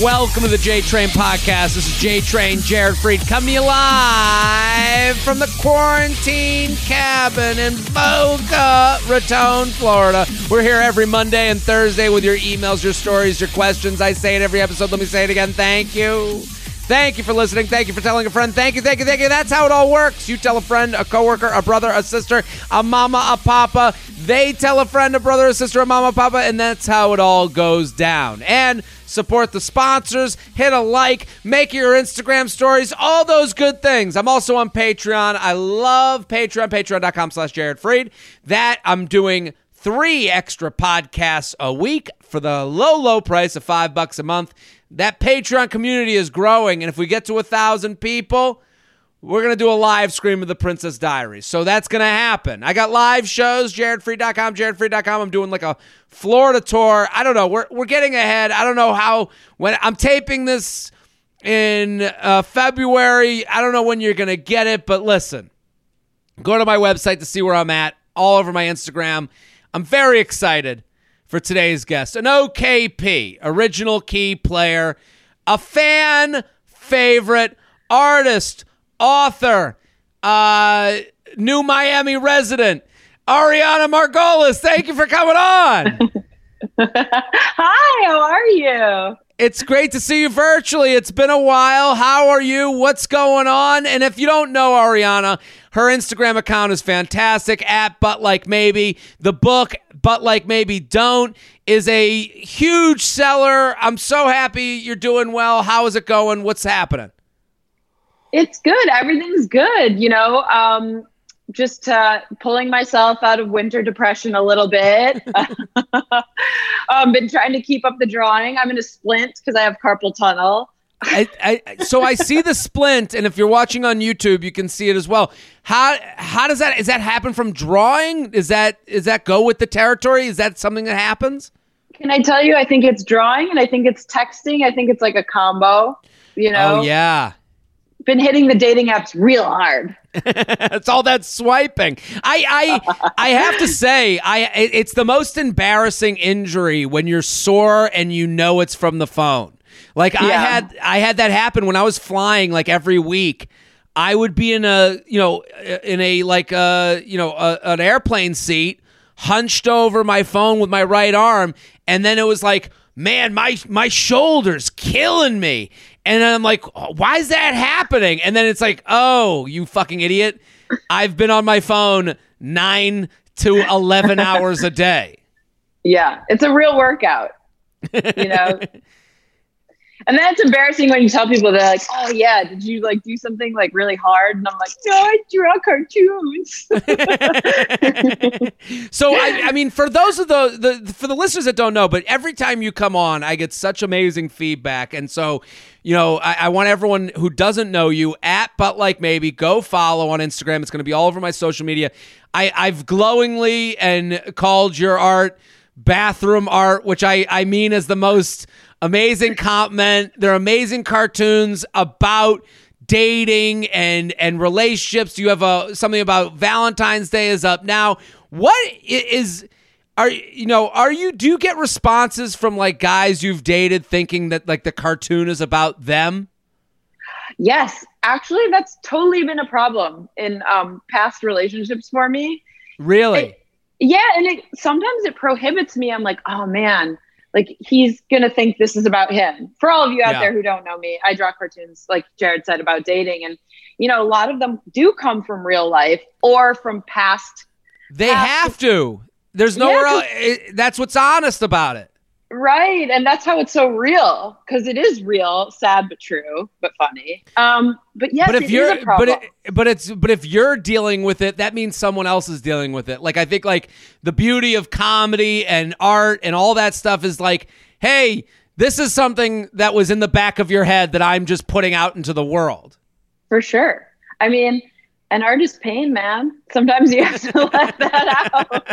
welcome to the J Train podcast. This is J Train, Jared Freid, coming to you live from the quarantine cabin in Boca Raton, Florida. We're here every Monday and Thursday with your emails, your stories, your questions. I say it every episode. Let me say it again. Thank you. Thank you for listening. Thank you for telling a friend. Thank you, thank you, thank you. That's how it all works. You tell a friend, a coworker, a brother, a sister, a mama, a papa. They tell a friend, a brother, a sister, a mama, papa, and that's how it all goes down. And support the sponsors, hit a like, make your Instagram stories, all those good things. I'm also on Patreon. I love Patreon, patreon.com slash Jared Freid. That I'm doing three extra podcasts a week for the low, low price of five bucks a month. That Patreon community is growing, and if we get to a thousand people, we're going to do a live stream of the Princess Diaries. So that's going to happen. I got live shows, jaredfreid.com, jaredfreid.com. I'm doing like a Florida tour. I don't know. We're, we're getting ahead. I don't know how, when I'm taping this in uh, February, I don't know when you're going to get it, but listen, go to my website to see where I'm at, all over my Instagram. I'm very excited for today's guest, an OKP, original key player, a fan favorite artist, author, uh, new Miami resident, Arianna Margulis. Thank you for coming on. Hi, how are you? It's great to see you virtually. It's been a while. How are you? What's going on? And if you don't know Arianna, her Instagram account is fantastic at But Like Maybe. The book, But Like Maybe Don't, is a huge seller. I'm so happy you're doing well. How is it going? What's happening? It's good. Everything's good. You know, um, just uh, pulling myself out of winter depression a little bit. um, been trying to keep up the drawing. I'm in a splint because I have carpal tunnel. I, I, so I see the splint, and if you're watching on YouTube, you can see it as well. How how does that is that happen from drawing? Is that is that go with the territory? Is that something that happens? Can I tell you? I think it's drawing, and I think it's texting. I think it's like a combo. You oh, know? Oh yeah. Been hitting the dating apps real hard. it's all that swiping. I I I have to say, I it's the most embarrassing injury when you're sore and you know it's from the phone. Like yeah. I had I had that happen when I was flying like every week. I would be in a, you know, in a like a you know, a, an airplane seat, hunched over my phone with my right arm, and then it was like, man, my my shoulders killing me. And I'm like, why is that happening? And then it's like, oh, you fucking idiot. I've been on my phone 9 to 11 hours a day. Yeah, it's a real workout. You know, And that's embarrassing when you tell people they're like, "Oh yeah, did you like do something like really hard?" And I'm like, "No, I draw cartoons." so I, I, mean, for those of the, the for the listeners that don't know, but every time you come on, I get such amazing feedback, and so you know, I, I want everyone who doesn't know you at but like maybe go follow on Instagram. It's going to be all over my social media. I, I've glowingly and called your art bathroom art, which I I mean as the most amazing compliment. They're amazing cartoons about dating and and relationships. You have a something about Valentine's Day is up now. What is are you know are you do you get responses from like guys you've dated thinking that like the cartoon is about them? Yes, actually, that's totally been a problem in um, past relationships for me. Really? It, yeah, and it sometimes it prohibits me. I'm like, oh man, like he's gonna think this is about him. For all of you out yeah. there who don't know me, I draw cartoons, like Jared said about dating, and you know, a lot of them do come from real life or from past. They past have to. There's nowhere yeah, else. It, that's what's honest about it. Right. And that's how it's so real because it is real, sad but true, but funny. Um, but yes, but if you're, but it, but it's, but if you're dealing with it, that means someone else is dealing with it. Like, I think like the beauty of comedy and art and all that stuff is like, hey, this is something that was in the back of your head that I'm just putting out into the world. For sure. I mean, an artist pain, man. Sometimes you have to let that out.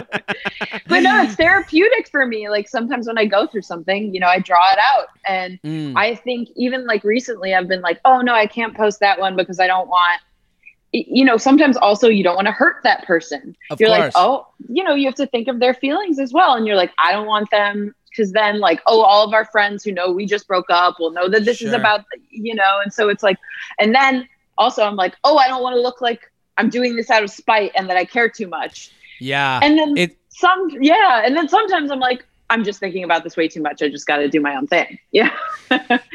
but no, it's therapeutic for me. Like sometimes when I go through something, you know, I draw it out. And mm. I think even like recently I've been like, oh no, I can't post that one because I don't want you know, sometimes also you don't want to hurt that person. Of you're course. like, oh, you know, you have to think of their feelings as well. And you're like, I don't want them because then like oh all of our friends who know we just broke up will know that this is about you know and so it's like and then also i'm like oh i don't want to look like i'm doing this out of spite and that i care too much Yeah. and then It- some yeah and then sometimes i'm like i'm just thinking about this way too much i just got to do my own thing yeah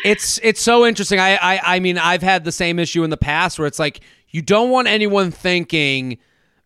It's it's so interesting. I, I I mean I've had the same issue in the past where it's like you don't want anyone thinking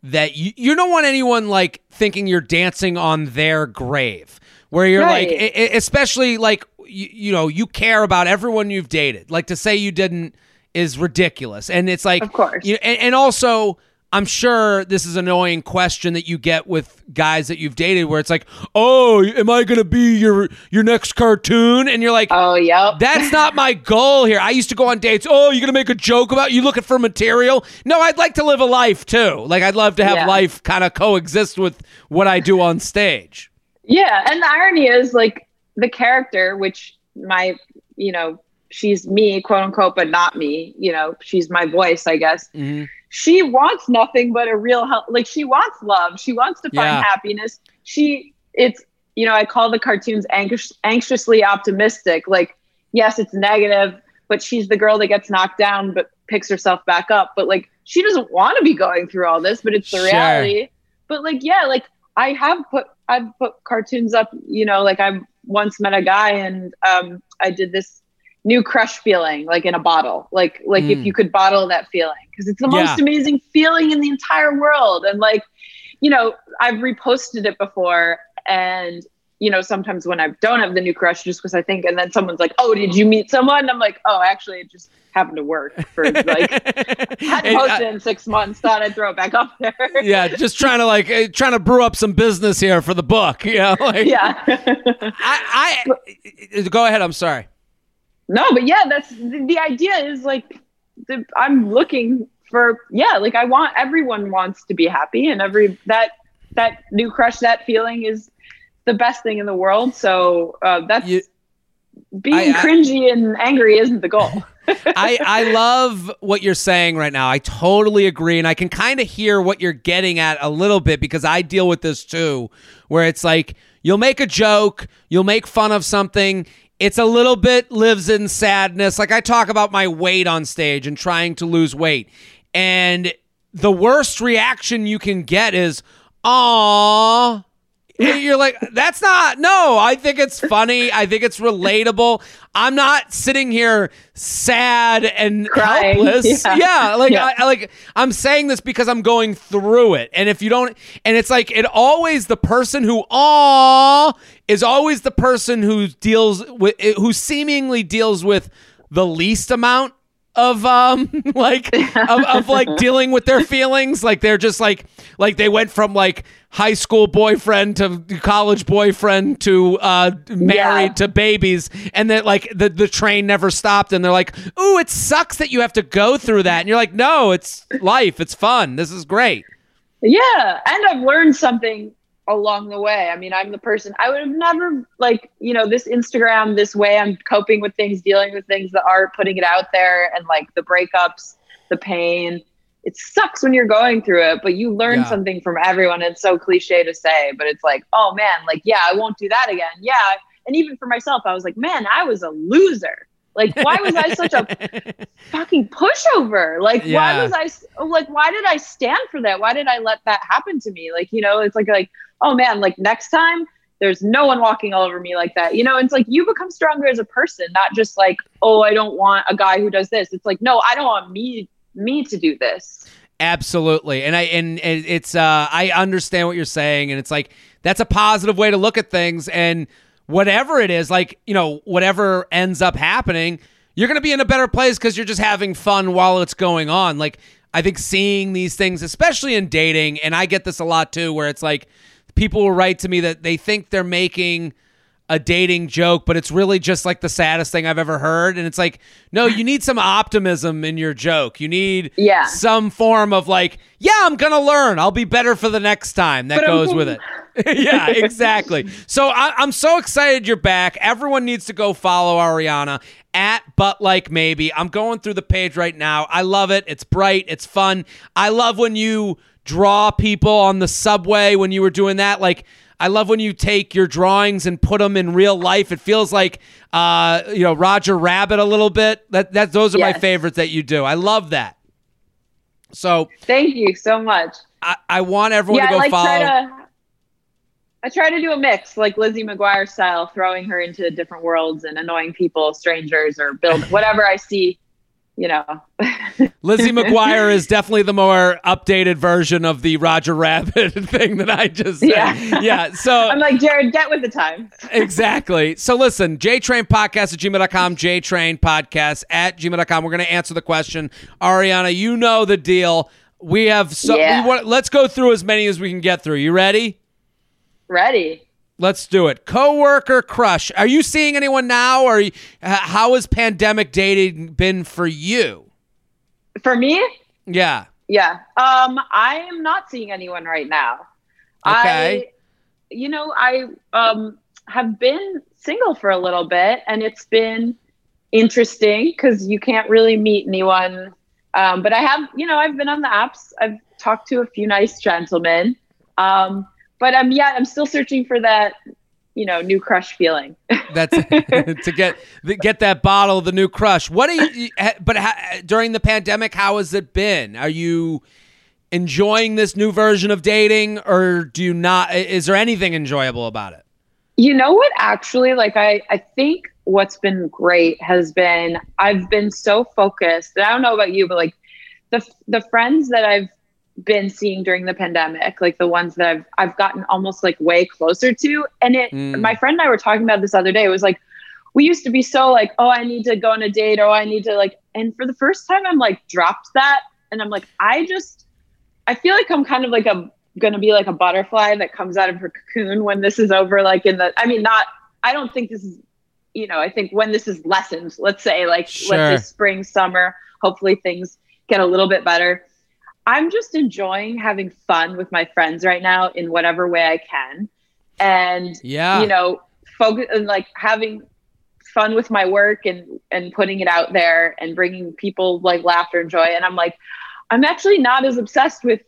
that you you don't want anyone like thinking you're dancing on their grave where you're like Right. e- e- especially like you, you know you care about everyone you've dated like to say you didn't is ridiculous and it's like Of course. you and, and also I'm sure this is an annoying question that you get with guys that you've dated where it's like oh am I gonna be your your next cartoon and you're like oh yeah. that's not my goal here. I used to go on dates. Oh, you're gonna make a joke about you looking for material? No, I'd like to live a life too. Like I'd love to have Yeah. life kind of coexist with what I do on stage. Yeah, and the irony is like the character, which my, you know, she's me, quote unquote, but not me. You know, she's my voice, I guess. Mhm. She wants nothing but a real help. Like she wants love. She wants to find Yeah. happiness. She, it's, you know, I call the cartoons anxious, anxiously optimistic. Like, yes, it's negative, but she's the girl that gets knocked down but picks herself back up. But like, she doesn't want to be going through all this, but it's the Sure. reality. But like, yeah, like I have put I've put cartoons up, you know, like I once met a guy and um I did this new crush feeling like in a bottle. Like like if Mm. you could bottle that feeling because it's the Yeah. most amazing feeling in the entire world and like you know, I've reposted it before and you know, sometimes when I don't have the new crush, just because I think, and then someone's like, "Oh, did you meet someone?" I'm like, "Oh, actually, it just happened to work for like hadn't And, posted in six months. Thought I'd throw it back up there." yeah, just trying to like eh, trying to brew up some business here for the book. You know, like yeah. I, I go ahead. I'm sorry. No, but yeah, that's the, the idea. Is like the, I'm looking for yeah, like I want everyone wants to be happy, and every that that new crush, that feeling is the best thing in the world. So uh, that's You- being I- I- cringy and angry isn't the goal. I, I love what you're saying right now. I totally agree. And I can kind of hear what you're getting at a little bit because I deal with this too, where it's like you'll make a joke, you'll make fun of something. It's a little bit lives in sadness. Like I talk about my weight on stage and trying to lose weight. And the worst reaction you can get is, "Aw." You're like, that's not, no, I think it's funny. I think it's relatable. I'm not sitting here sad and Crying. helpless. Yeah. Yeah. like, Yeah. I, I like, I'm saying this because I'm going through it. And if you don't, and it's like, it always, the person who, aw, is always the person who deals with, who seemingly deals with the least amount of um like of, of like dealing with their feelings. Like they're just like like they went from like high school boyfriend to college boyfriend to uh married Yeah. to babies. And then like the the train never stopped. And they're like ooh it sucks that you have to go through that. And you're like no it's life. It's fun. This is great. Yeah, and I've learned something along the way. I mean, I'm the person I would have never like, you know, this Instagram, this way I'm coping with things, dealing with things, the art, putting it out there and like the breakups, the pain. It sucks when you're going through it, but you learn Yeah. something from everyone. It's so cliche to say, but it's like, oh man, like yeah, I won't do that again. Yeah. And even for myself, I was like, man, I was a loser. Like, why was I such a fucking pushover. Like, Yeah. why was I like? Why did I stand for that? Why did I let that happen to me? Like, you know, it's like like, oh man, like next time there's no one walking all over me like that. You know, it's like you become stronger as a person, not just like, oh, I don't want a guy who does this. It's like, no, I don't want me me to do this. Absolutely. And I and, and it's uh I understand what you're saying and it's like that's a positive way to look at things and whatever it is like, you know, whatever ends up happening, you're going to be in a better place cuz you're just having fun while it's going on. Like I think seeing these things especially in dating and I get this a lot too where it's like people will write to me that they think they're making a dating joke, but it's really just like the saddest thing I've ever heard. And it's like, no, you need some optimism in your joke. You need Yeah. some form of like, yeah, I'm gonna learn. I'll be better for the next time. That But I'm- goes with it. yeah, exactly. So I, I'm so excited you're back. Everyone needs to go follow Arianna at but like maybe. I'm going through the page right now. I love it. It's bright. It's fun. I love when you draw people on the subway when you were doing that. Like I love when you take your drawings and put them in real life. It feels like uh, you know Roger Rabbit a little bit. That that those are my favorites that you do. I love that. So Thank you so much. I, I want everyone yeah, to go I like follow. try to. I try to do a mix, like Lizzie McGuire style, throwing her into different worlds and annoying people, strangers, or build whatever I see. You know, Lizzie McGuire is definitely the more updated version of the Roger Rabbit thing that I just said. Yeah. yeah. So I'm like Jared, get with the time. exactly. So listen, JTrain Podcast at gmail.com, JTrain Podcast at gmail.com. We're going to answer the question. Arianna, you know the deal. We have so Yeah. we want, let's go through as many as we can get through. You ready? Ready? Let's do it. Coworker crush. Are you seeing anyone now, or how has pandemic dating been for you? For me, Yeah. yeah. Um, I am not seeing anyone right now. Okay. I, you know, I um have been single for a little bit, and it's been interesting because you can't really meet anyone. Um, but I have, you know, I've been on the apps. I've talked to a few nice gentlemen. Um, but I'm yeah, I'm still searching for that, you know, new crush feeling. That's to get get that bottle of the new crush. What do you? But ha, during the pandemic, how has it been? Are you enjoying this new version of dating, or do you not? Is there anything enjoyable about it? You know what? Actually, like I, I think what's been great has been I've been so focused. And I don't know about you, but like the the friends that I've been seeing during the pandemic, like the ones that I've I've gotten almost like way closer to. And it, Mm. my friend and I were talking about this other day. It was like we used to be so like, oh, I need to go on a date. Oh, I need to like. And for the first time, I'm like dropped that, and I'm like, I just, I feel like I'm kind of like a gonna be like a butterfly that comes out of her cocoon when this is over. Like in the, I mean, not. I don't think this is, you know. I think when this is lessened, let's say like Sure. let's say spring, summer. Hopefully things get a little bit better. I'm just enjoying having fun with my friends right now in whatever way I can, and Yeah. you know, focus and like having fun with my work and and putting it out there and bringing people like laughter and joy. And I'm like, I'm actually not as obsessed with,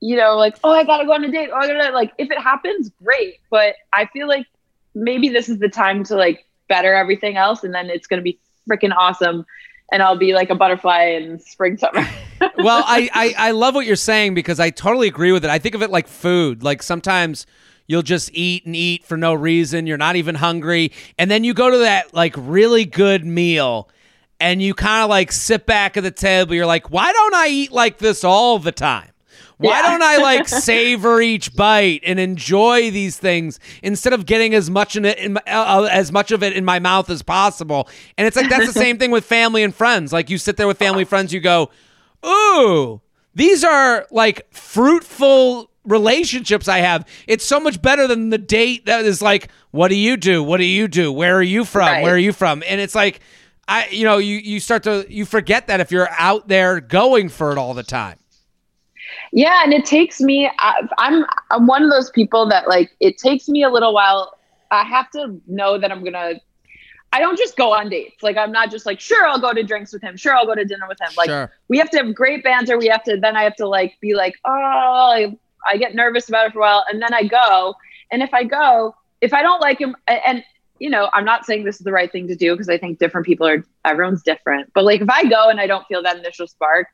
you know, like oh I gotta go on a date. Oh, I gotta like if it happens, great. But I feel like maybe this is the time to like better everything else, and then it's gonna be freaking awesome. And I'll be like a butterfly in spring summer. well, I, I I love what you're saying because I totally agree with it. I think of it like food. Like sometimes you'll just eat and eat for no reason. You're not even hungry, and then you go to that like really good meal, and you kind of like sit back at the table. You're like, why don't I eat like this all the time? Why Yeah. don't I like savor each bite and enjoy these things instead of getting as much in it in, uh, as much of it in my mouth as possible? And it's like that's the same thing with family and friends. Like you sit there with family and friends, you go, "Ooh, these are like fruitful relationships I have. It's so much better than the date that is like, what do you do? What do you do? Where are you from? Right. Where are you from?" And it's like I you know, you you start to you forget that if you're out there going for it all the time. Yeah, and it takes me. I, I'm I'm one of those people that like it takes me a little while. I have to know that I'm gonna. I don't just go on dates. Like I'm not just like sure I'll go to drinks with him. Sure I'll go to dinner with him. Like Sure. we have to have great banter. We have to then I have to like be like oh I, I get nervous about it for a while and then I go. And if I go, if I don't like him, and, and you know I'm not saying this is the right thing to do because I think different people are everyone's different. But like if I go and I don't feel that initial spark,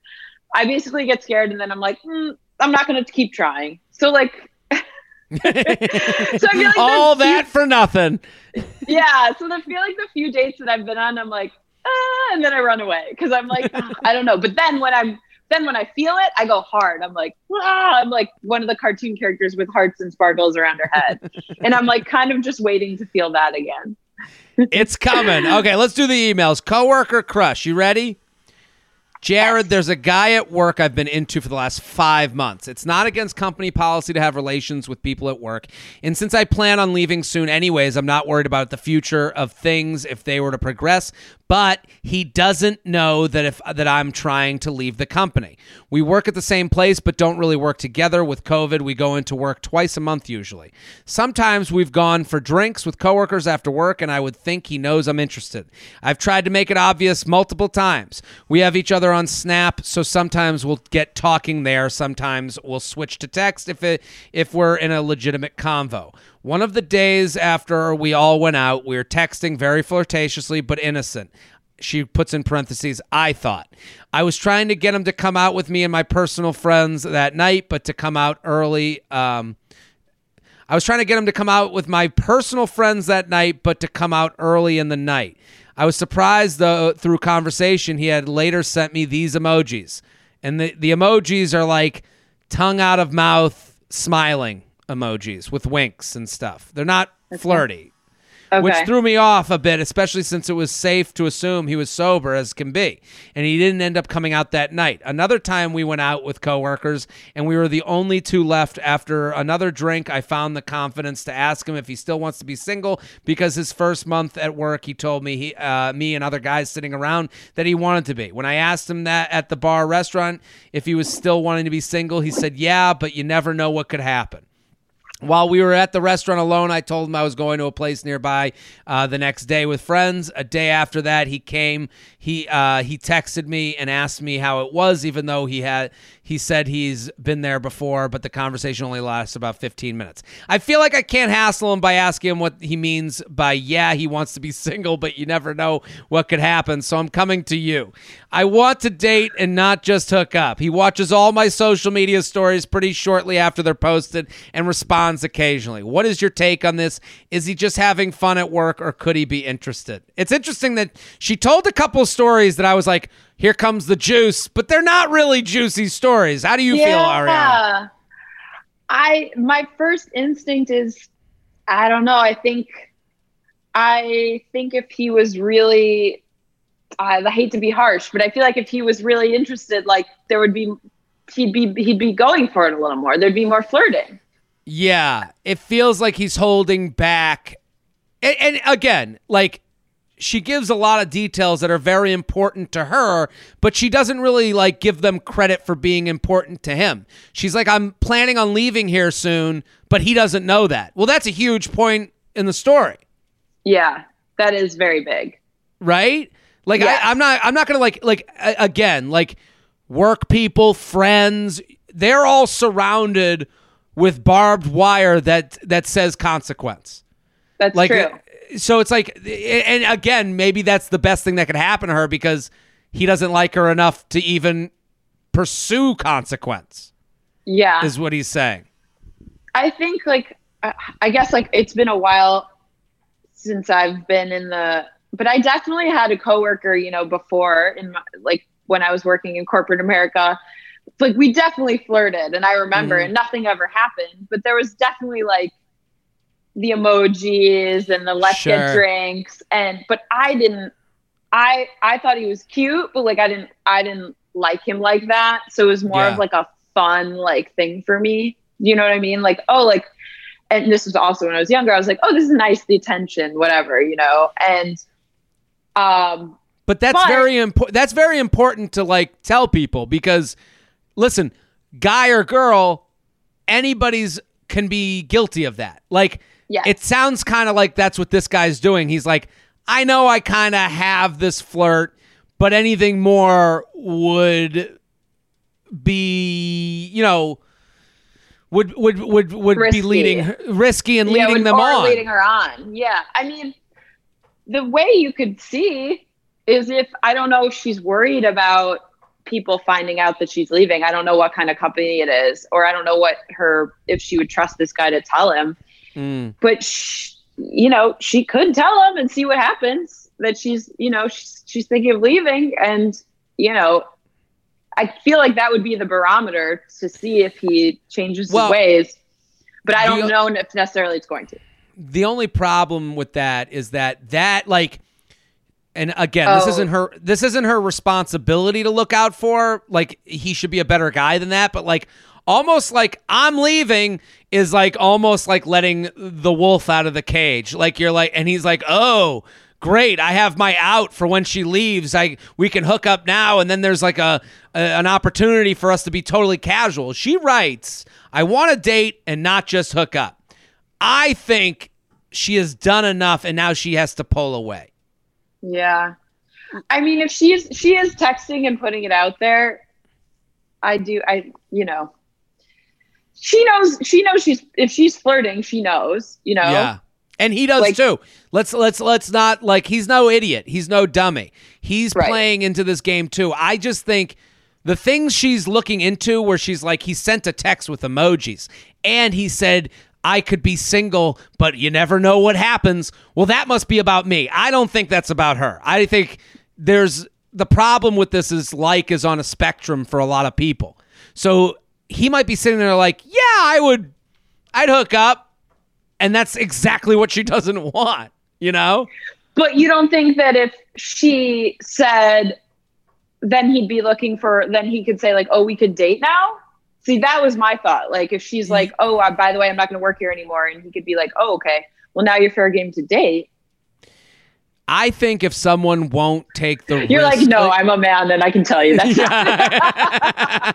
I basically get scared and then I'm like, mm, I'm not going to keep trying. So like, so like all that for nothing. yeah. So I feel like the few dates that I've been on, I'm like, ah, and then I run away because I'm like, ah, I don't know. But then when I'm, then when I feel it, I go hard. I'm like, ah, I'm like one of the cartoon characters with hearts and sparkles around her head, and I'm like kind of just waiting to feel that again. It's coming. Okay, let's do the emails. Coworker crush. You ready? Jared, there's a guy at work I've been into for the last five months. It's not against company policy to have relations with people at work. And since I plan on leaving soon anyways, I'm not worried about the future of things if they were to progress. But he doesn't know that if that I'm trying to leave the company. We work at the same place but don't really work together with COVID. We go into work twice a month usually. Sometimes we've gone for drinks with coworkers after work and I would think he knows I'm interested. I've tried to make it obvious multiple times. We have each other on Snap, so sometimes we'll get talking there, sometimes we'll switch to text if it if we're in a legitimate convo. One of the days after we all went out, we were texting very flirtatiously but innocent. She puts in parentheses, I thought. I was trying to get him to come out with me and my personal friends that night, but to come out early. Um, I was trying to get him to come out with my personal friends that night, but to come out early in the night. I was surprised, though, through conversation, he had later sent me these emojis. And the, the emojis are like tongue out of mouth, smiling emojis with winks and stuff. They're not flirty, Okay. which threw me off a bit, especially since it was safe to assume he was sober as can be. And he didn't end up coming out that night. Another time we went out with coworkers and we were the only two left after another drink. I found the confidence to ask him if he still wants to be single because his first month at work, he told me he, uh, me and other guys sitting around that he wanted to be. When I asked him that at the bar restaurant if he was still wanting to be single, he said, "Yeah, but you never know what could happen." While we were at the restaurant alone, I told him I was going to a place nearby uh, the next day with friends. A day after that, he came. He uh, he texted me and asked me how it was, even though he had he said he's been there before, but the conversation only lasts about 15 minutes. I feel like I can't hassle him by asking him what he means by yeah, he wants to be single, but you never know what could happen. So I'm coming to you. I want to date and not just hook up. He watches all my social media stories pretty shortly after they're posted and responds occasionally. What is your take on this? Is he just having fun at work or could he be interested? It's interesting that she told a couple stories that I was like, here comes the juice, but they're not really juicy stories. How do you feel, Arianna? I my first instinct is I don't know. I think I think if he was really I hate to be harsh, but I feel like if he was really interested, like there would be he'd be he'd be going for it a little more. There'd be more flirting. Yeah, it feels like he's holding back. And, and again, like she gives a lot of details that are very important to her, but she doesn't really like give them credit for being important to him. She's like, I'm planning on leaving here soon, but he doesn't know that. Well, that's a huge point in the story, Yeah, that is very big. right? Like. I, I'm not I'm not gonna like like again, like work people, friends, they're all surrounded with barbed wire that that says consequence. That's like true. So it's like and again maybe that's the best thing that could happen to her because he doesn't like her enough to even pursue consequence Yeah. is what he's saying I think like I- I guess like it's been a while since I've been in the but I definitely had a coworker, you know, before in my, like when I was working in corporate America. Like we definitely flirted and I remember Mhm. and nothing ever happened, but there was definitely like the emojis and the let's Sure. get drinks and but I didn't I I thought he was cute, but like I didn't I didn't like him like that. So it was more Yeah. of like a fun like thing for me. You know what I mean? Like, oh, like and this was also when I was younger, I was like, oh, this is nice, the attention, whatever, you know. And um but that's But- very important that's very important to like tell people because listen guy or girl anybody's can be guilty of that like yeah. it sounds kind of like that's what this guy's doing. He's like, I know I kind of have this flirt, but anything more would be, you know, would would would would be leading risky and yeah, leading them on. leading her on. Yeah. I mean, the way you could see is if I don't know if she's worried about people finding out that she's leaving. I don't know what kind of company it is, or I don't know what her if she would trust this guy to tell him. Mm. But sh- you know, she could tell him and see what happens. That she's you know she's, she's thinking of leaving, and you know. I feel like that would be the barometer to see if he changes Well, his ways, but I don't know if necessarily it's going to. The only problem with that is that that like and again, this Oh. isn't her this isn't her responsibility to look out for. Like he should be a better guy than that, but like almost like I'm leaving is like almost like letting the wolf out of the cage. Like you're like and he's like, "Oh, great. I have my out for when she leaves. I we can hook up now, and then there's like a, a an opportunity for us to be totally casual. She writes, "I want to date and not just hook up." I think she has done enough, and now she has to pull away. Yeah. I mean, if she's she is texting and putting it out there, I do. I you know, she knows. She knows she's if she's flirting, she knows. You know. Yeah. And he does Like- too. Let's let's let's not like he's no idiot. He's no dummy. He's Right. playing into this game too. I just think the things she's looking into where she's like he sent a text with emojis and he said I could be single, but you never know what happens. Well, that must be about me. I don't think that's about her. I think there's the problem with this is like is on a spectrum for a lot of people. So he might be sitting there like, "Yeah, I would I'd hook up." And that's exactly what she doesn't want, you know? But you don't think that if she said, then he'd be looking for, then he could say, like, oh, we could date now? See, that was my thought. Like, if she's mm. like, oh, by the way, I'm not going to work here anymore. And he could be like, oh, okay. Well, now you're fair game to date. I think if someone won't take the risk You're risk, like, no, I'm a man, and I can tell you that.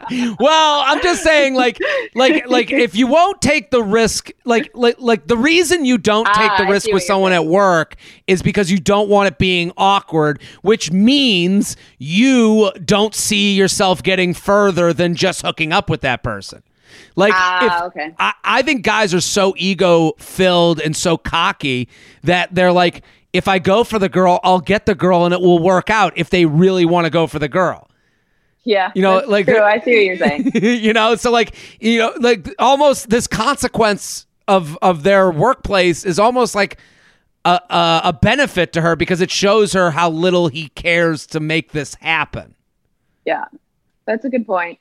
well, I'm just saying, like, like, like, if you won't take the risk, like, like, like, the reason you don't take Ah, the risk with someone at work is because you don't want it being awkward, which means you don't see yourself getting further than just hooking up with that person. Like, Ah, if, okay. I, I think guys are so ego filled and so cocky that they're like, if I go for the girl, I'll get the girl and it will work out if they really want to go for the girl. yeah. You know, like- true. I see what you're saying. you know, so like, you know, like almost this consequence of of their workplace is almost like a, a, a benefit to her because it shows her how little he cares to make this happen. Yeah. That's a good point.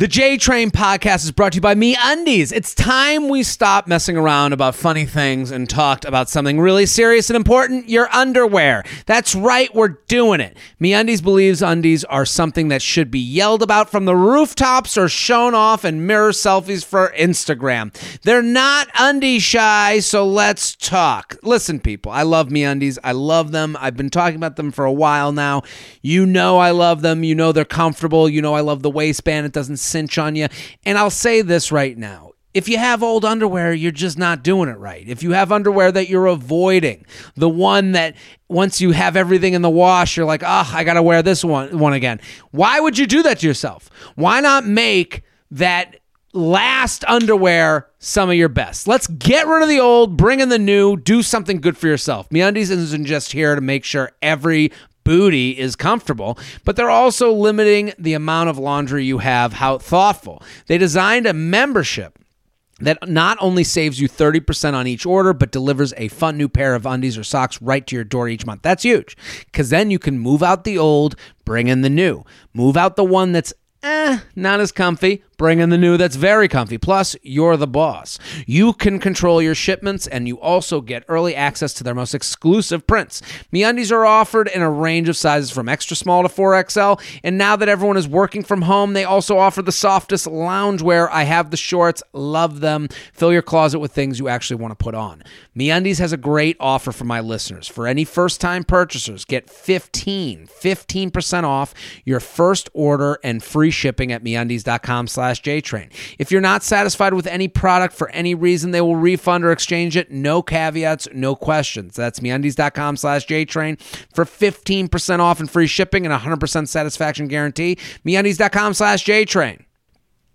The J Train podcast is brought to you by Me Undies. It's time we stop messing around about funny things and talked about something really serious and important your underwear. That's right, we're doing it. Me Undies believes undies are something that should be yelled about from the rooftops or shown off in mirror selfies for Instagram. They're not undie shy, so let's talk. Listen, people, I love Me Undies. I love them. I've been talking about them for a while now. You know I love them. You know they're comfortable. You know I love the waistband. It doesn't cinch on you. And I'll say this right now. If you have old underwear, you're just not doing it right. If you have underwear that you're avoiding, the one that once you have everything in the wash, you're like, oh, I got to wear this one, one again. Why would you do that to yourself? Why not make that last underwear some of your best. Let's get rid of the old, bring in the new, do something good for yourself. MeUndies isn't just here to make sure every booty is comfortable, but they're also limiting the amount of laundry you have. How thoughtful. They designed a membership that not only saves you 30% on each order, but delivers a fun new pair of undies or socks right to your door each month. That's huge because then you can move out the old, bring in the new. Move out the one that's eh, not as comfy, bring in the new that's very comfy. Plus, you're the boss. You can control your shipments and you also get early access to their most exclusive prints. MeUndies are offered in a range of sizes from extra small to 4XL, and now that everyone is working from home, they also offer the softest loungewear. I have the shorts, love them. Fill your closet with things you actually want to put on. MeUndies has a great offer for my listeners. For any first-time purchasers, get 15, 15% off your first order and free shipping at MeUndies.com slash JTrain. If you're not satisfied with any product for any reason, they will refund or exchange it. No caveats, no questions. That's MeUndies.com slash JTrain for 15% off and free shipping and 100% satisfaction guarantee. MeUndies.com slash JTrain.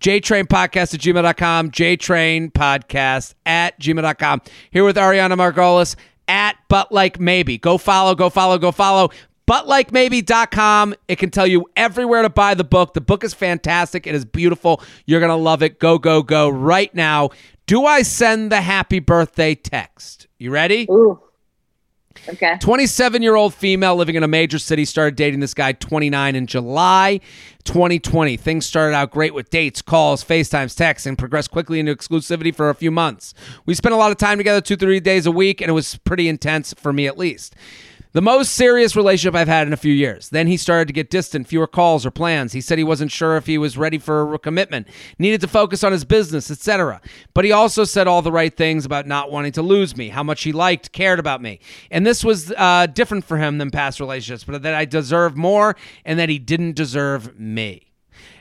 JTrain Podcast at gmail.com, JTrain Podcast at gmail.com. Here with Arianna Margulis at But Like Maybe. Go follow, go follow, go follow. ButLikeMaybe.com. It can tell you everywhere to buy the book. The book is fantastic. It is beautiful. You're going to love it. Go, go, go right now. Do I send the happy birthday text? You ready? Ooh. Okay. 27 year old female living in a major city started dating this guy 29 in July 2020. Things started out great with dates, calls, FaceTimes, texts, and progressed quickly into exclusivity for a few months. We spent a lot of time together, two, three days a week, and it was pretty intense for me at least. The most serious relationship I've had in a few years. Then he started to get distant, fewer calls or plans. He said he wasn't sure if he was ready for a commitment, needed to focus on his business, etc. But he also said all the right things about not wanting to lose me, how much he liked, cared about me. And this was uh, different for him than past relationships, but that I deserve more and that he didn't deserve me.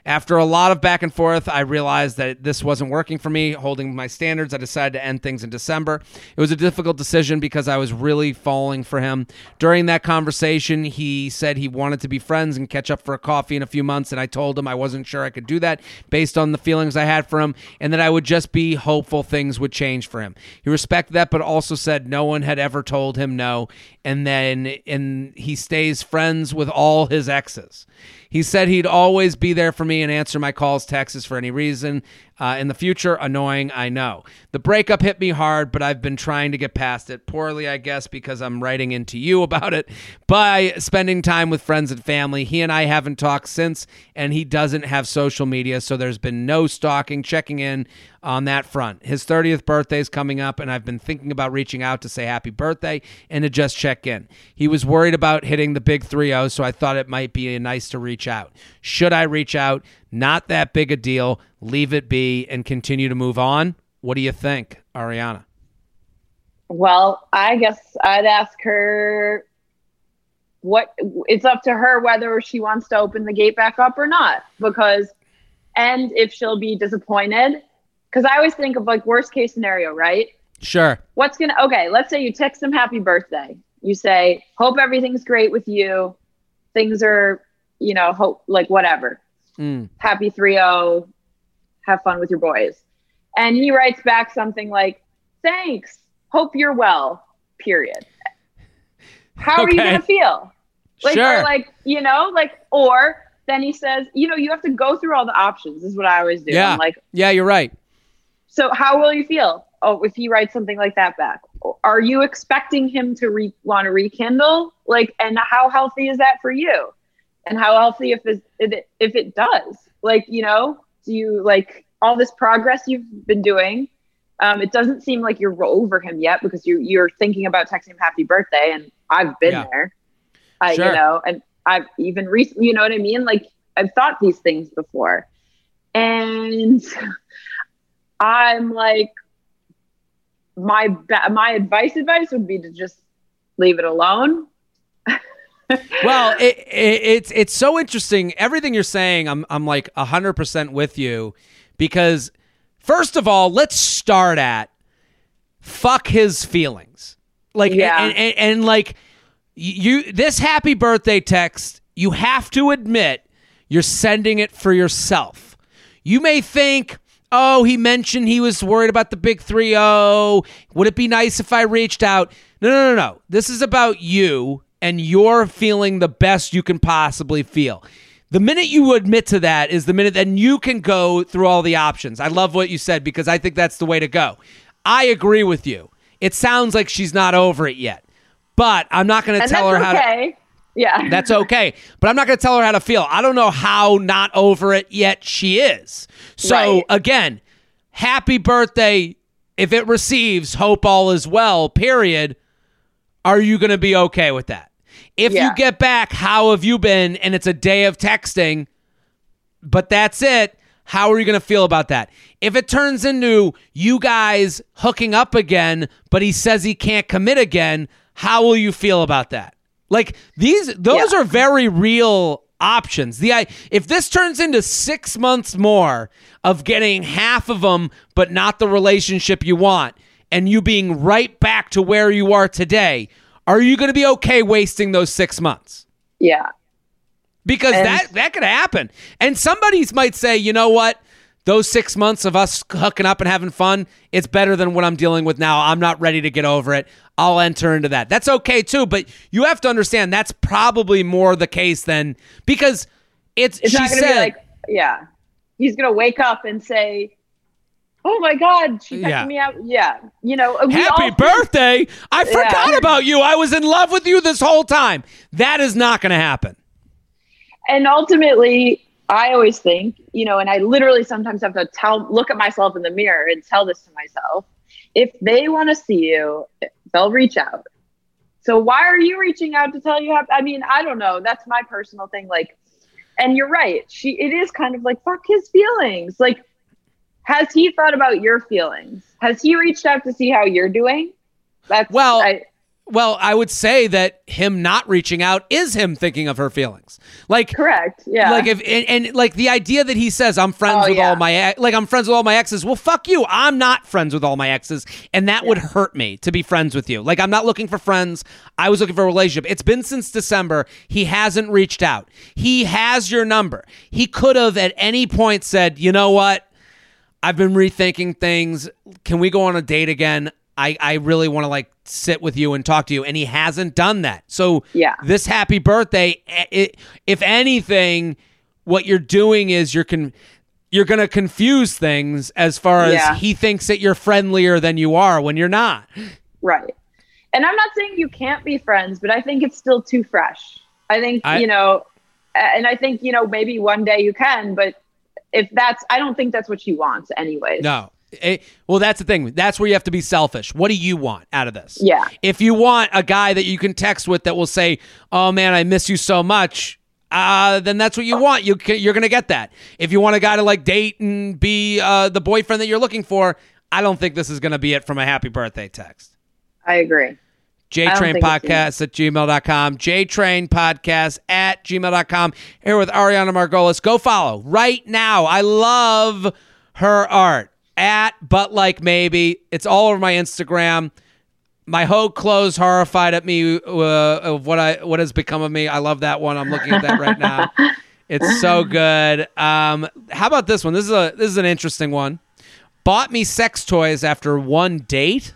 After a lot of back and forth, I realized that this wasn't working for me. Holding my standards, I decided to end things in December. It was a difficult decision because I was really falling for him. During that conversation, he said he wanted to be friends and catch up for a coffee in a few months, and I told him I wasn't sure I could do that based on the feelings I had for him, and that I would just be hopeful things would change for him. He respected that, but also said no one had ever told him no, and then and he stays friends with all his exes. He said he'd always be there for me and answer my calls, texts for any reason. Uh, in the future, annoying, I know. The breakup hit me hard, but I've been trying to get past it. Poorly, I guess, because I'm writing into you about it. By spending time with friends and family, he and I haven't talked since, and he doesn't have social media, so there's been no stalking, checking in on that front. His 30th birthday is coming up, and I've been thinking about reaching out to say happy birthday and to just check in. He was worried about hitting the big 3 0, so I thought it might be nice to reach out. Should I reach out? Not that big a deal. Leave it be and continue to move on. What do you think, Arianna? Well, I guess I'd ask her what it's up to her whether she wants to open the gate back up or not because and if she'll be disappointed because I always think of like worst case scenario, right? Sure. What's gonna okay, let's say you text him happy birthday. You say, Hope everything's great with you. Things are, you know, hope like whatever. Mm. Happy 3-0. Have fun with your boys. And he writes back something like, Thanks. Hope you're well. Period. How okay. are you gonna feel? Like sure. like, you know, like or then he says, you know, you have to go through all the options, is what I always do. Yeah. I'm like, yeah, you're right. So how will you feel? Oh, if he writes something like that back, are you expecting him to re- want to rekindle? Like, and how healthy is that for you? And how healthy if it, if it does? Like, you know, you like all this progress you've been doing? Um, it doesn't seem like you're over him yet because you you're thinking about texting him happy birthday, and I've been yeah. there. Sure. You know, and I've even recently, you know what I mean? Like I've thought these things before, and I'm like, my my advice advice would be to just leave it alone. well, it, it, it's it's so interesting. Everything you're saying, I'm I'm like hundred percent with you, because first of all, let's start at fuck his feelings, like yeah. and, and, and like you this happy birthday text. You have to admit you're sending it for yourself. You may think oh, he mentioned he was worried about the big 3 0. Would it be nice if I reached out? No, no, no, no. This is about you and you're feeling the best you can possibly feel. The minute you admit to that is the minute then you can go through all the options. I love what you said because I think that's the way to go. I agree with you. It sounds like she's not over it yet, but I'm not going to tell her how to. Yeah. That's okay. But I'm not going to tell her how to feel. I don't know how not over it yet she is. So, right. again, happy birthday. If it receives, hope all is well, period. Are you going to be okay with that? If yeah. you get back, how have you been? And it's a day of texting, but that's it. How are you going to feel about that? If it turns into you guys hooking up again, but he says he can't commit again, how will you feel about that? Like these, those yeah. are very real options. The if this turns into six months more of getting half of them, but not the relationship you want, and you being right back to where you are today, are you going to be okay wasting those six months? Yeah, because and- that that could happen. And somebody might say, you know what? those six months of us hooking up and having fun, it's better than what I'm dealing with now. I'm not ready to get over it. I'll enter into that. That's okay too, but you have to understand that's probably more the case than because it's, it's she not gonna said, be like, yeah, he's gonna wake up and say, "Oh my God, she uh, texted yeah. me out." Yeah, you know, happy birthday! I forgot yeah. about you. I was in love with you this whole time. That is not going to happen. And ultimately, I always think, you know, and I literally sometimes have to tell, look at myself in the mirror and tell this to myself. If they want to see you, they'll reach out. So why are you reaching out to tell you how? I mean, I don't know. That's my personal thing. Like, and you're right. She, it is kind of like fuck his feelings. Like, has he thought about your feelings? Has he reached out to see how you're doing? That's Well, I, Well, I would say that him not reaching out is him thinking of her feelings. Like correct. Yeah. Like if and, and like the idea that he says I'm friends Oh, with yeah. all my ex- like I'm friends with all my exes. Well, fuck you. I'm not friends with all my exes, and that would hurt me to be friends with you. Like I'm not looking for friends. I was looking for a relationship. It's been since December. He hasn't reached out. He has your number. He could have at any point said, "You know what? I've been rethinking things. Can we go on a date again? I, I really want to like sit with you and talk to you. And he hasn't done that. So Yeah. this happy birthday, eh, it, if anything, what you're doing is you're con- you're gonna confuse things as far as Yeah. he thinks that you're friendlier than you are when you're not. Right. And I'm not saying you can't be friends, but I think it's still too fresh. I think, I- you know, and I think, you know, maybe one day you can, but if that's, I don't think that's what she wants anyways. No. Eh, well, that's the thing. That's where you have to be selfish. What do you want out of this? Yeah. If you want a guy that you can text with that will say, "Oh man, I miss you so much," uh, then that's what you want. You can, you're gonna get that. If you want a guy to like date and be uh, the boyfriend that you're looking for, I don't think this is gonna be it from a happy birthday text. I agree. Don't think it's JTrainPodcast at gmail.com. JTrain Podcast at gmail.com. Here with Arianna Margulis. Go follow right now. I love her art at But Like Maybe. It's all over my Instagram. My whole clothes horrified at me uh, of what I what has become of me. I love that one. I'm looking at that right now. It's so good. Um, how about this one? This is a this is an interesting one. Bought me sex toys after one date.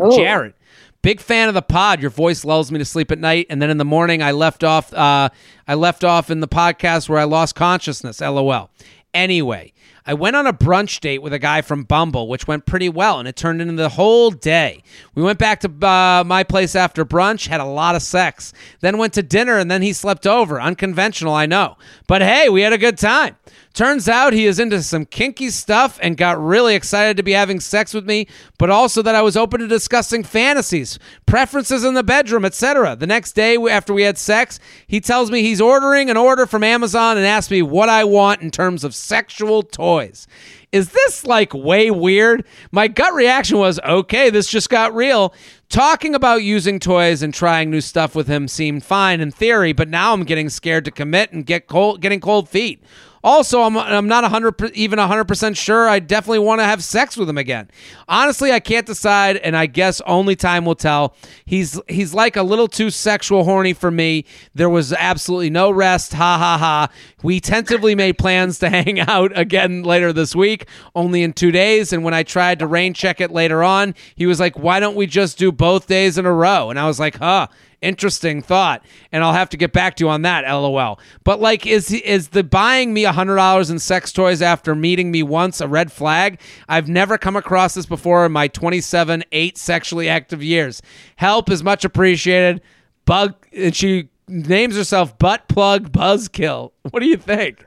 Ooh. Jared. Big fan of the pod. Your voice lulls me to sleep at night, and then in the morning, I left off. Uh, I left off in the podcast where I lost consciousness. LOL. Anyway, I went on a brunch date with a guy from Bumble, which went pretty well, and it turned into the whole day. We went back to uh, my place after brunch, had a lot of sex, then went to dinner, and then he slept over. Unconventional, I know, but hey, we had a good time. Turns out he is into some kinky stuff and got really excited to be having sex with me, but also that I was open to discussing fantasies, preferences in the bedroom, etc. The next day after we had sex, he tells me he's ordering an order from Amazon and asks me what I want in terms of sexual toys. Is this like way weird? My gut reaction was, okay, this just got real. Talking about using toys and trying new stuff with him seemed fine in theory, but now I'm getting scared to commit and get cold, getting cold feet. Also, I'm, I'm not 100 per- even 100% sure I definitely want to have sex with him again. Honestly, I can't decide and I guess only time will tell. He's he's like a little too sexual horny for me. There was absolutely no rest. Ha ha ha. We tentatively made plans to hang out again later this week, only in 2 days, and when I tried to rain check it later on, he was like, "Why don't we just do both days in a row?" And I was like, "Huh." Interesting thought, and I'll have to get back to you on that. LOL. But like, is is the buying me a hundred dollars in sex toys after meeting me once a red flag? I've never come across this before in my twenty-seven, eight sexually active years. Help is much appreciated. Bug, and she names herself Butt Plug Buzzkill. What do you think?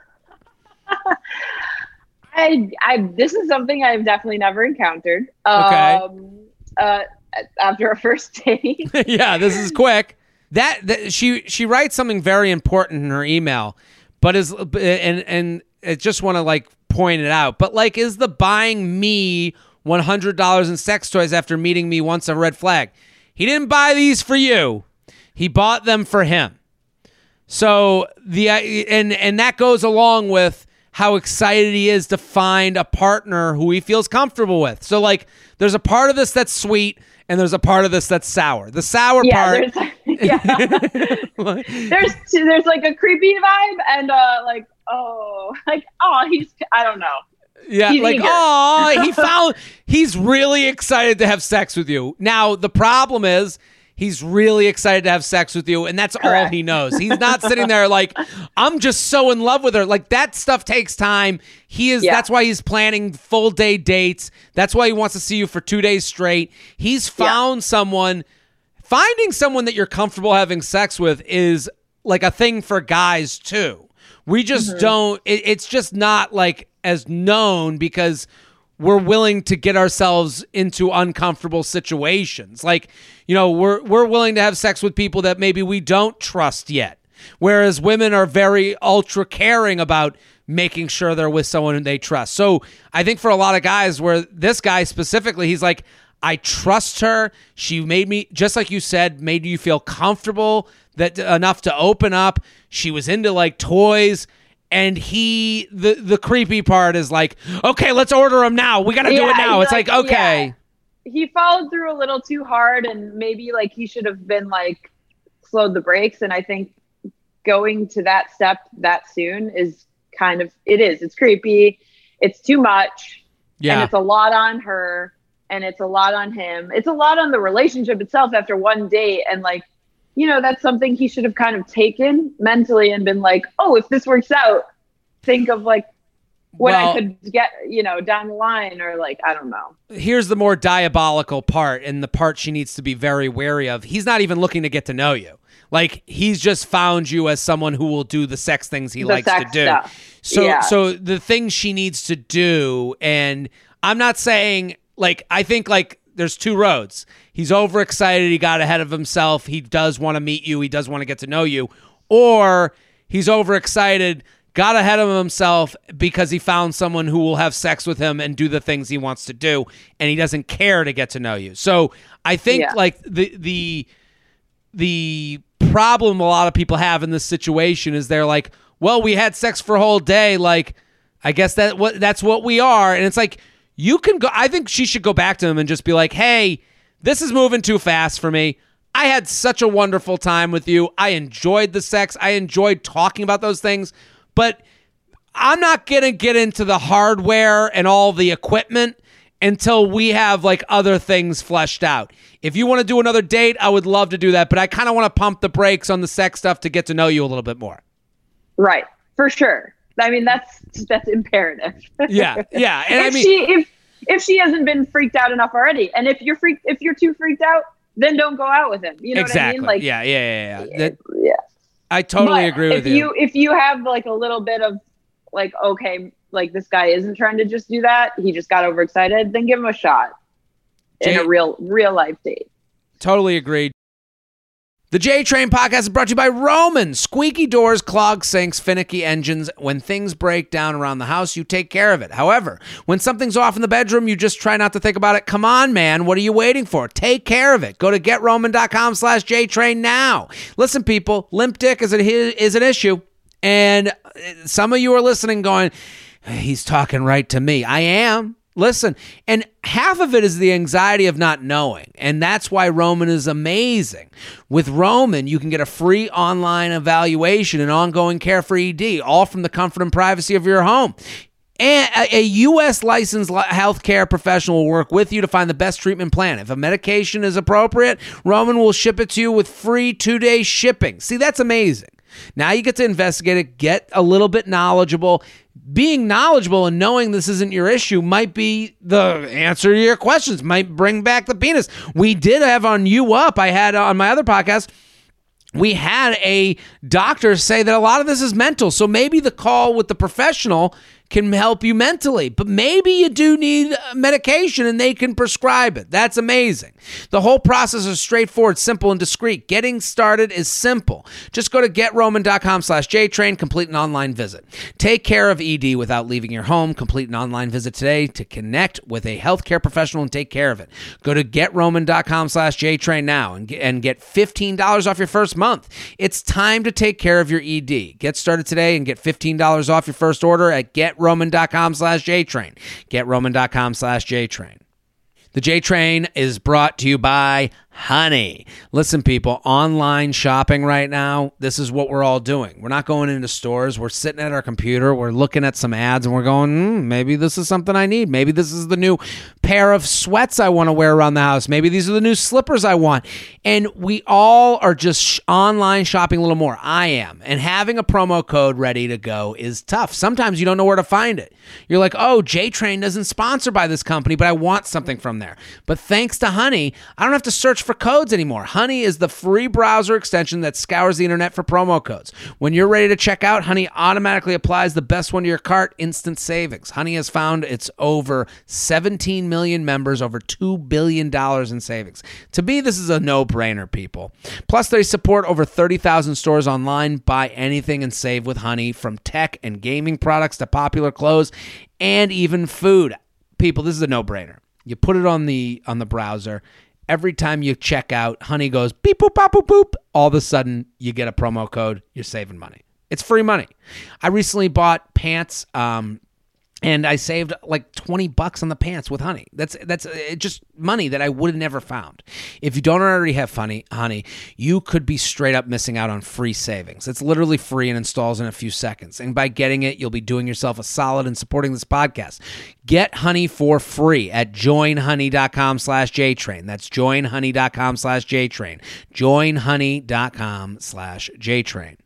I, I, this is something I've definitely never encountered. Okay. Um, uh, Uh, after a first date. yeah, this is quick. That, that she she writes something very important in her email, but is and and I just want to like point it out. But like, is the buying me one hundred dollars in sex toys after meeting me once a red flag? He didn't buy these for you. He bought them for him. So the uh, and and that goes along with how excited he is to find a partner who he feels comfortable with. So like there's a part of this that's sweet and there's a part of this that's sour. The sour yeah, part there's, yeah. there's there's like a creepy vibe and uh like oh like oh he's I don't know. Yeah, He's like eager. oh, he found he's really excited to have sex with you. Now the problem is he's really excited to have sex with you, and that's all he knows. He's not sitting there like I'm just so in love with her. Like that stuff takes time. He is. Yeah. That's why he's planning full day dates. That's why he wants to see you for two days straight. He's found someone. Finding someone that you're comfortable having sex with is like a thing for guys too. We just Mm-hmm. don't. It, it's just not like as known because we're willing to get ourselves into uncomfortable situations. Like, you know, we're we're willing to have sex with people that maybe we don't trust yet. Whereas women are very ultra caring about making sure they're with someone they trust. So I think for a lot of guys, where this guy specifically, he's like, I trust her. She made me, just like you said, made you feel comfortable that enough to open up. She was into like toys. And he, the the creepy part is like, okay, let's order him now. We got to do it now. It's like, like okay. Yeah. He followed through a little too hard, and maybe like he should have been like slowed the brakes. And I think going to that step that soon is kind of it is. It's creepy. It's too much. Yeah. And it's a lot on her and it's a lot on him. It's a lot on the relationship itself after one date and like you know, that's something he should have kind of taken mentally and been like, "Oh, if this works out, think of like what well, I could get, you know, down the line or like, I don't know. Here's the more diabolical part and the part she needs to be very wary of. He's not even looking to get to know you. Like he's just found you as someone who will do the sex things he the likes to do. Stuff. So yeah. so the things she needs to do and I'm not saying like I think like there's two roads. He's overexcited, he got ahead of himself, he does want to meet you, he does want to get to know you, or he's overexcited got ahead of himself because he found someone who will have sex with him and do the things he wants to do and he doesn't care to get to know you. So I think yeah. like the the the problem a lot of people have in this situation is they're like, well, we had sex for a whole day. Like, I guess that what that's what we are. And it's like you can go. I think she should go back to him and just be like, hey, this is moving too fast for me. I had such a wonderful time with you. I enjoyed the sex. I enjoyed talking about those things, but I'm not going to get into the hardware and all the equipment until we have like other things fleshed out. If you want to do another date, I would love to do that, but I kind of want to pump the brakes on the sex stuff to get to know you a little bit more. Right, for sure. I mean, that's that's imperative. yeah, yeah. And if I mean, she if if she hasn't been freaked out enough already, and if you're freaked, if you're too freaked out, then don't go out with him. You know exactly. what I mean? Like, yeah, yeah, yeah, yeah. That, yeah. I totally but agree with if you. you. If you have like a little bit of like, okay, like this guy isn't trying to just do that. He just got overexcited. Then give him a shot in a real real life date. Totally agreed. The J Train podcast is brought to you by Roman. Squeaky doors, clogged sinks, finicky engines. When things break down around the house, you take care of it. However, when something's off in the bedroom, you just try not to think about it. Come on, man. What are you waiting for? Take care of it. Go to getroman.com slash JTrain now. Listen, people, limp dick is, a, is an issue. And some of you are listening going, he's talking right to me. I am. Listen, and half of it is the anxiety of not knowing. And that's why Roman is amazing. With Roman, you can get a free online evaluation and ongoing care for ED, all from the comfort and privacy of your home. And a U.S. licensed healthcare professional will work with you to find the best treatment plan. If a medication is appropriate, Roman will ship it to you with free two day shipping. See, that's amazing. Now you get to investigate it, get a little bit knowledgeable. Being knowledgeable and knowing this isn't your issue might be the answer to your questions, might bring back the penis. We did have on You Up, I had on my other podcast we had a doctor say that a lot of this is mental. So maybe the call with the professional can help you mentally, but maybe you do need medication and they can prescribe it. That's amazing. The whole process is straightforward, simple, and discreet. Getting started is simple. Just go to getroman.com slash JTrain, complete an online visit. Take care of ED without leaving your home. Complete an online visit today to connect with a healthcare professional and take care of it. Go to getroman.com slash JTrain now and get, and get $15 off your first month. It's time to take care of your ED. Get started today and get $15 off your first order at Get getroman.com slash JTrain. Getroman.com slash JTrain. The J Train is brought to you by Honey. Listen, people, online shopping right now, this is what we're all doing. We're not going into stores. We're sitting at our computer. We're looking at some ads and we're going, mm, maybe this is something I need. Maybe this is the new pair of sweats I want to wear around the house. Maybe these are the new slippers I want. And we all are just sh- online shopping a little more. I am. And having a promo code ready to go is tough. Sometimes you don't know where to find it. You're like, oh, J Train doesn't sponsor by this company, but I want something from there. But thanks to Honey, I don't have to search for codes anymore. Honey is the free browser extension that scours the internet for promo codes. When you're ready to check out, Honey automatically applies the best one to your cart, instant savings. Honey has found its over 17 million members, over $2 billion in savings. To me, this is a no brainer, people. Plus, they support over 30,000 stores online. Buy anything and save with Honey from tech and gaming products to popular clothes and even food. People, this is a no brainer. You put it on the on the browser. Every time you check out, Honey goes beep boop bop boop boop. All of a sudden, you get a promo code. You're saving money. It's free money. I recently bought pants. Um, and I saved like 20 bucks on the pants with honey. That's that's uh, just money that I would have never found. If you don't already have funny honey, you could be straight up missing out on free savings. It's literally free and installs in a few seconds. And by getting it, you'll be doing yourself a solid and supporting this podcast. Get honey for free at joinhoney.com slash jtrain. That's joinhoney.com slash jtrain. Joinhoney.com slash jtrain.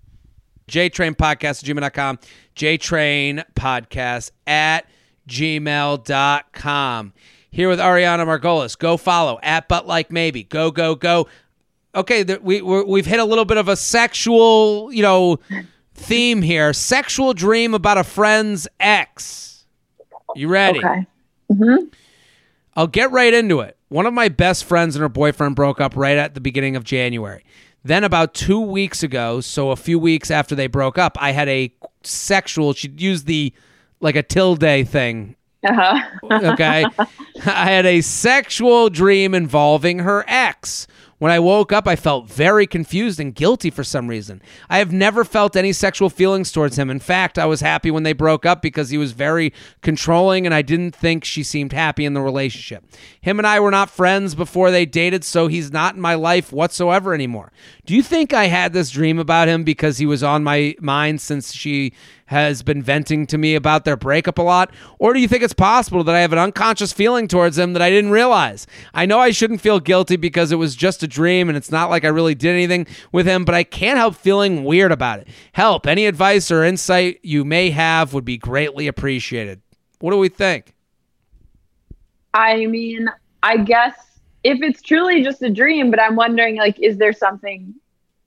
JTrain Podcast at gmail.com. JTrain Podcast at gmail.com. Here with Arianna Margulis. Go follow at But Like Maybe. Go, go, go. Okay, the, we, we've hit a little bit of a sexual, you know, theme here. Sexual dream about a friend's ex. You ready? Okay. Mm-hmm. I'll get right into it. One of my best friends and her boyfriend broke up right at the beginning of January. Then about two weeks ago, so a few weeks after they broke up, I had a sexual. She'd use the like a tilde thing. Uh-huh. Okay, I had a sexual dream involving her ex. When I woke up, I felt very confused and guilty for some reason. I have never felt any sexual feelings towards him. In fact, I was happy when they broke up because he was very controlling and I didn't think she seemed happy in the relationship. Him and I were not friends before they dated, so he's not in my life whatsoever anymore. Do you think I had this dream about him because he was on my mind since she has been venting to me about their breakup a lot? Or do you think it's possible that I have an unconscious feeling towards him that I didn't realize? I know I shouldn't feel guilty because it was just a dream and it's not like I really did anything with him, but I can't help feeling weird about it. Help, any advice or insight you may have would be greatly appreciated. What do we think? I mean, I guess if it's truly just a dream, but I'm wondering, like, is there something,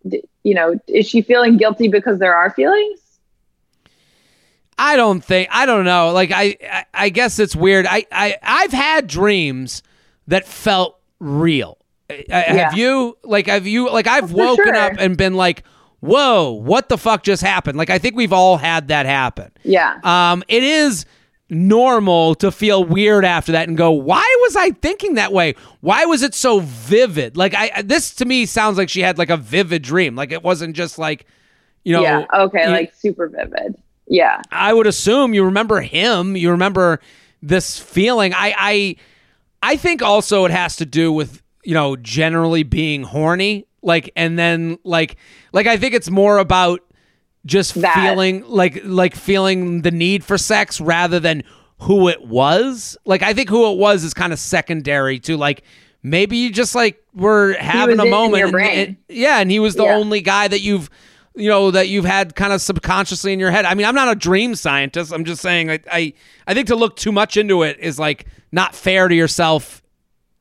you know, is she feeling guilty because there are feelings? I don't think I don't know. Like I, I, I guess it's weird. I, I I've had dreams that felt real. I, Yeah. Have you? Like have you? Like I've For woken sure. up and been like, "Whoa, what the fuck just happened?" Like I think we've all had that happen. Yeah. Um, it is normal to feel weird after that and go, "Why was I thinking that way? Why was it so vivid?" Like I, this to me sounds like she had like a vivid dream. Like it wasn't just like, you know, yeah. Okay. you- like super vivid. Yeah. I would assume you remember him. You remember this feeling. I I I think also it has to do with, you know, generally being horny. Like and then like like I think it's more about just That. feeling like like feeling the need for sex rather than who it was. Like I think who it was is kind of secondary to like maybe you just like were having a moment and- and- yeah, and he was the Yeah. only guy that you've you know that you've had kind of subconsciously in your head. I mean, I'm not a dream scientist. I'm just saying I I, I think to look too much into it is like not fair to yourself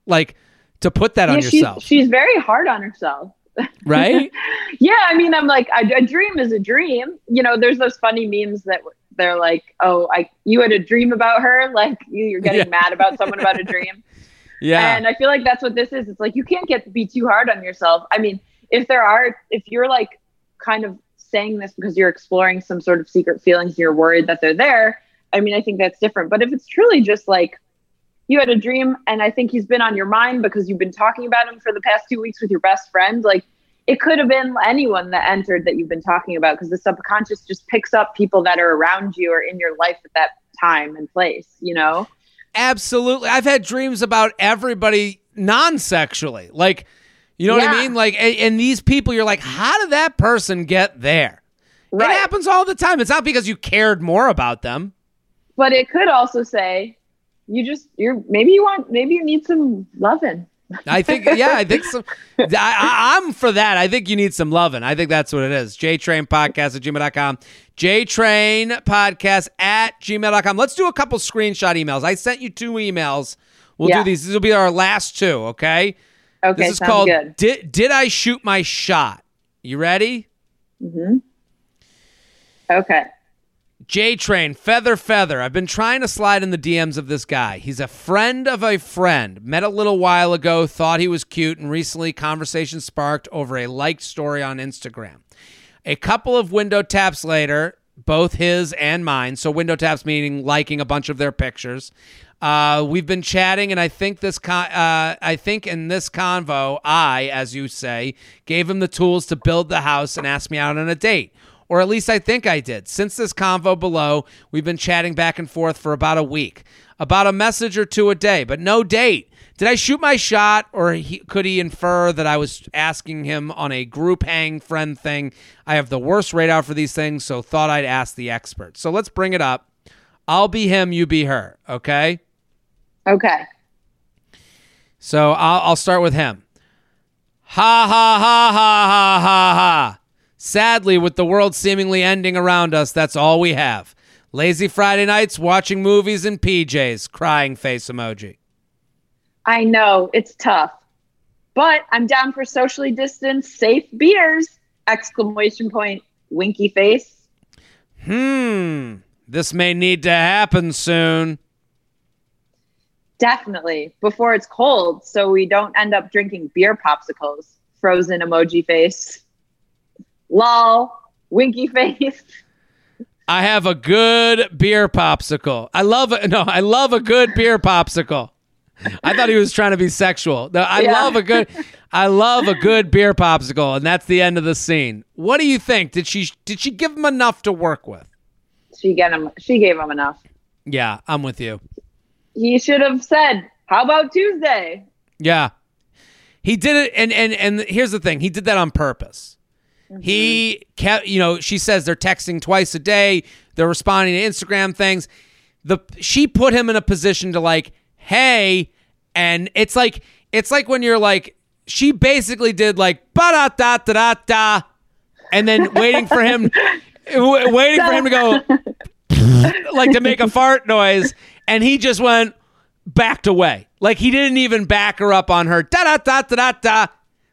like to put that on yeah, she's, yourself, she's very hard on herself. right? yeah, I mean, I'm like, a, a dream is a dream. You know, there's those funny memes that they're like, "Oh, I you had a dream about her," like you- you're getting Yeah. mad about someone about a dream. Yeah. And I feel like that's what this is. It's like you can't get to be too hard on yourself. I mean, if there are, if you're like kind of saying this because you're exploring some sort of secret feelings, you're worried that they're there. I mean, I think that's different. But if it's truly just like you had a dream and I think he's been on your mind because you've been talking about him for the past two weeks with your best friend, like it could have been anyone that entered that you've been talking about because the subconscious just picks up people that are around you or in your life at that time and place, you know? Absolutely. I've had dreams about everybody non-sexually. Like, you know what I mean? Like, and, and these people, you're like, how did that person get there? It happens all the time. It's not because you cared more about them. but it could also say you just you're maybe you want maybe you need some loving I think, yeah, I think so. I, I, I'm for that. I think you need some loving. I think that's what it is. JTrain Podcast at gmail.com. JTrain Podcast at gmail.com. Let's do a couple screenshot emails. I sent you two emails. We'll Yeah. do these. These will be our last two, okay? Okay, This is sounds called good. Did Did I Shoot My Shot? You ready? Mm-hmm. Okay. J Train, Feather Feather. I've been trying to slide in the DMs of this guy. He's a friend of a friend. Met a little while ago, thought he was cute, and recently conversation sparked over a liked story on Instagram. A couple of window taps later, both his and mine, so window taps meaning liking a bunch of their pictures. Uh, we've been chatting, and I think this con- uh, I think in this convo, I, as you say, gave him the tools to build the house and asked me out on a date or at least I think I did. Since this convo below, we've been chatting back and forth for about a week, about a message or two a day, but no date. Did I shoot my shot, or he, could he infer that I was asking him on a group hang friend thing? I have the worst radar for these things, so thought I'd ask the expert. So let's bring it up. I'll be him, you be her, okay? Okay. So I'll, I'll start with him. Ha ha ha ha ha ha ha. Sadly, with the world seemingly ending around us, that's all we have. Lazy Friday nights, watching movies in PJs, crying face emoji. I know it's tough, but I'm down for socially distanced, safe beers! Exclamation point, winky face. Hmm, this may need to happen soon. Definitely before it's cold, so we don't end up drinking beer popsicles. Frozen emoji face. Lol, winky face. I have a good beer popsicle. I love it. No, I love a good beer popsicle. I thought he was trying to be sexual. No, I Yeah. love a good I love a good beer popsicle and that's the end of the scene. What do you think? Did she did she give him enough to work with? She get him. She gave him enough. Yeah, I'm with you. He should have said, "How about Tuesday?" Yeah. He did it and and and here's the thing. He did that on purpose. He mm-hmm. kept, you know, she says they're texting twice a day, they're responding to Instagram things. The she put him in a position to like, "Hey," and it's like it's like when you're like she basically did like ba da da da da da and then waiting for him w- waiting for him to go like to make a fart noise and he just went backed away. Like he didn't even back her up on her da da da da da da.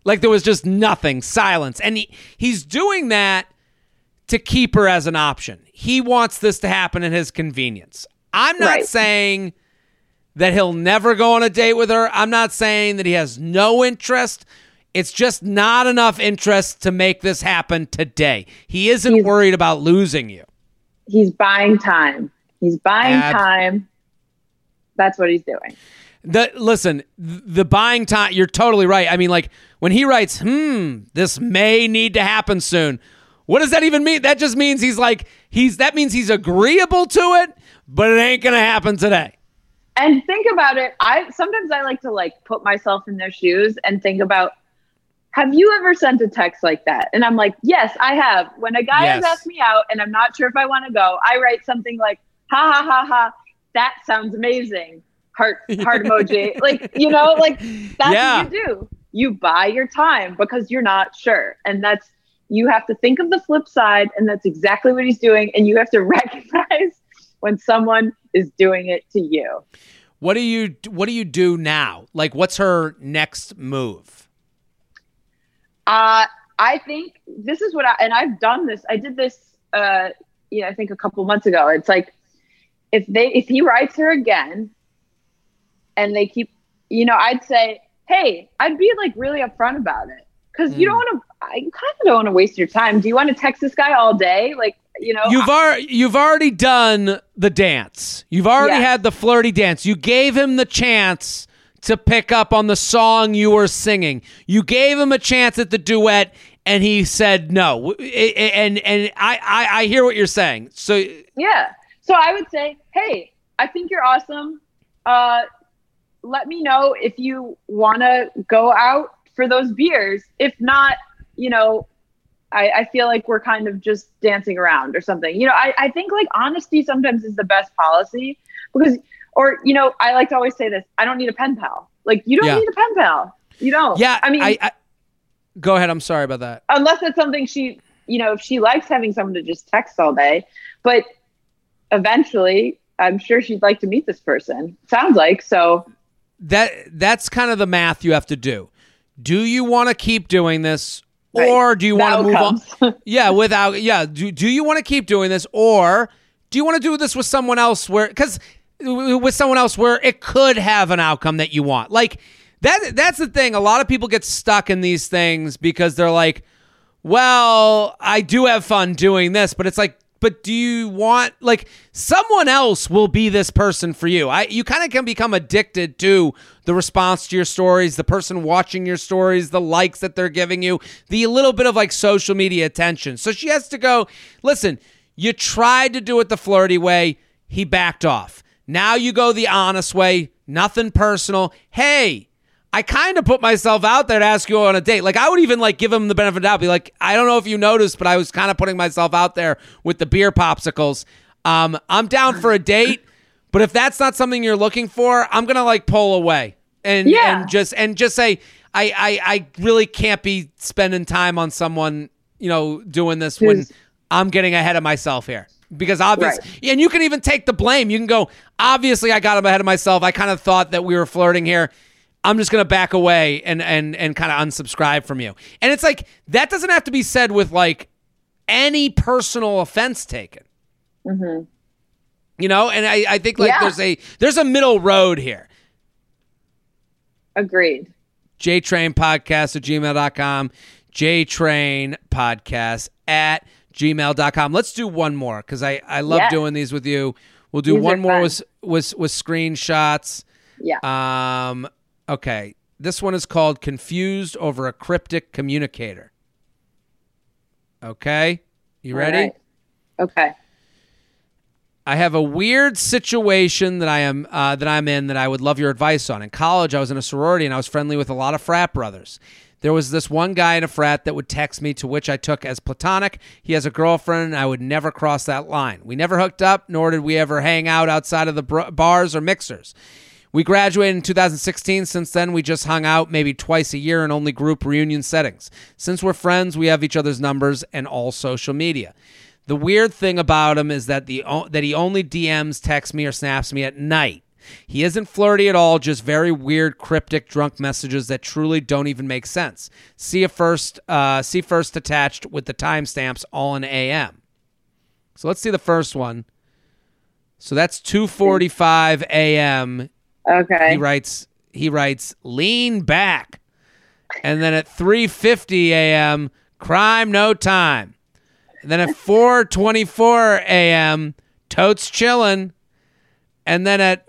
Like there was just nothing, silence. And he, he's doing that to keep her as an option. He wants this to happen at his convenience. I'm not Right. saying that he'll never go on a date with her. I'm not saying that he has no interest. It's just not enough interest to make this happen today. He isn't He's- worried about losing you. He's buying time. He's buying Ab- time. That's what he's doing. The listen, the buying time. You're totally right. I mean, like when he writes, "Hmm, this may need to happen soon." What does that even mean? That just means he's like he's. That means he's agreeable to it, but it ain't gonna happen today. And think about it. I sometimes I like to like put myself in their shoes and think about have you ever sent a text like that? And I'm like, yes, I have. When a guy has asked me out and I'm not sure if I want to go, I write something like, ha ha ha ha, that sounds amazing. Heart heart emoji. Like, you know, like that's Yeah. what you do. You buy your time because you're not sure. And that's you have to think of the flip side, and that's exactly what he's doing. And you have to recognize when someone is doing it to you. What do you What do you do now? Like, what's her next move? Uh, I think this is what I, and I've done this. I did this, uh, you know, I think a couple months ago. It's like, if they, if he writes her again and they keep, you know, I'd say, Hey, I'd be like really upfront about it. Cause you hmm. don't want to, I kind of don't want to waste your time. Do you want to text this guy all day? Like, you know, You've already you've already done the dance. You've already had the flirty dance. You gave him the chance to pick up on the song you were singing. You gave him a chance at the duet, and he said no. And and I I, I hear what you're saying. So Yeah. So I would say, hey, I think you're awesome. Uh, let me know if you want to go out for those beers. If not, you know, I, I feel like we're kind of just dancing around or something. You know, I, I think like honesty sometimes is the best policy because, or, you know, I like to always say this I don't need a pen pal. Like, you don't Yeah. need a pen pal. You don't. yeah, I mean, I, I go ahead. I'm sorry about that. unless it's something she you know if she likes having someone to just text all day but eventually i'm sure she'd like to meet this person sounds like so that that's kind of the math you have to do. do you want to keep doing this or do you want to move on? yeah, without yeah, do do you want to keep doing this or do you want to do this with someone else where cuz with someone else where it could have an outcome that you want. Like that that's the thing. A lot of people get stuck in these things because they're like, "Well, I do have fun doing this," but it's like but do you want like someone else will be this person for you. I you kind of can become addicted to the response to your stories the person watching your stories the likes that they're giving you the little bit of like social media attention. So she has to go listen you tried to do it the flirty way he backed off. Now you go the honest way nothing personal. Hey I kind of put myself out there to ask you on a date. Like I would even like give him the benefit of the doubt. Be like, I don't know if you noticed, but I was kind of putting myself out there with the beer popsicles. Um, I'm down for a date, but if that's not something you're looking for, I'm gonna like pull away and yeah. and just and just say I, I I really can't be spending time on someone you know doing this when I'm getting ahead of myself here because obviously right. and you can even take the blame you can go obviously i got him ahead of myself i kind of thought that we were flirting here I'm just gonna back away and and and kind of unsubscribe from you. And it's like that doesn't have to be said with like any personal offense taken. Mm-hmm. You know, and I, I think like yeah. there's a there's a middle road here. Agreed. JTrain podcast at gmail.com. JTrain podcast at gmail.com. Let's do one more because I, I love yes. doing these with you. We'll do these one more with, with with screenshots. Yeah. Um Okay. This one is called Confused Over a Cryptic Communicator. Okay. You ready? Right. Okay. I have a weird situation that I am uh, that I'm in that I would love your advice on. In college, I was in a sorority and I was friendly with a lot of frat brothers. There was this one guy in a frat that would text me, to which I took as platonic. He has a girlfriend, and I would never cross that line. We never hooked up, nor did we ever hang out outside of the bars or mixers. We graduated in 2016. Since then, we just hung out maybe twice a year in only group reunion settings. Since we're friends, we have each other's numbers and all social media. The weird thing about him is that the that he only DMs, texts me, or snaps me at night. He isn't flirty at all, just very weird, cryptic, drunk messages that truly don't even make sense. See a first, uh, see first attached with the timestamps all in AM. So let's see the first one. So that's 2:45 a.m. Okay. He writes he writes lean back. And then at 3:50 a.m. crime no time. And then at 4:24 a.m. totes chillin'. And then at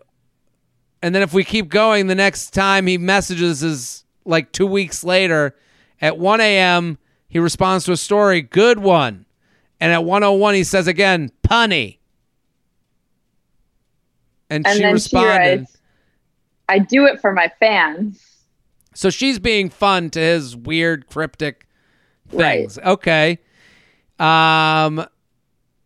and then if we keep going the next time he messages is like 2 weeks later at 1 a.m. he responds to a story, good one. And at 101 he says again, punny. And, and she responded, she writes, I do it for my fans. So she's being fun to his weird cryptic things. Right. Okay. Um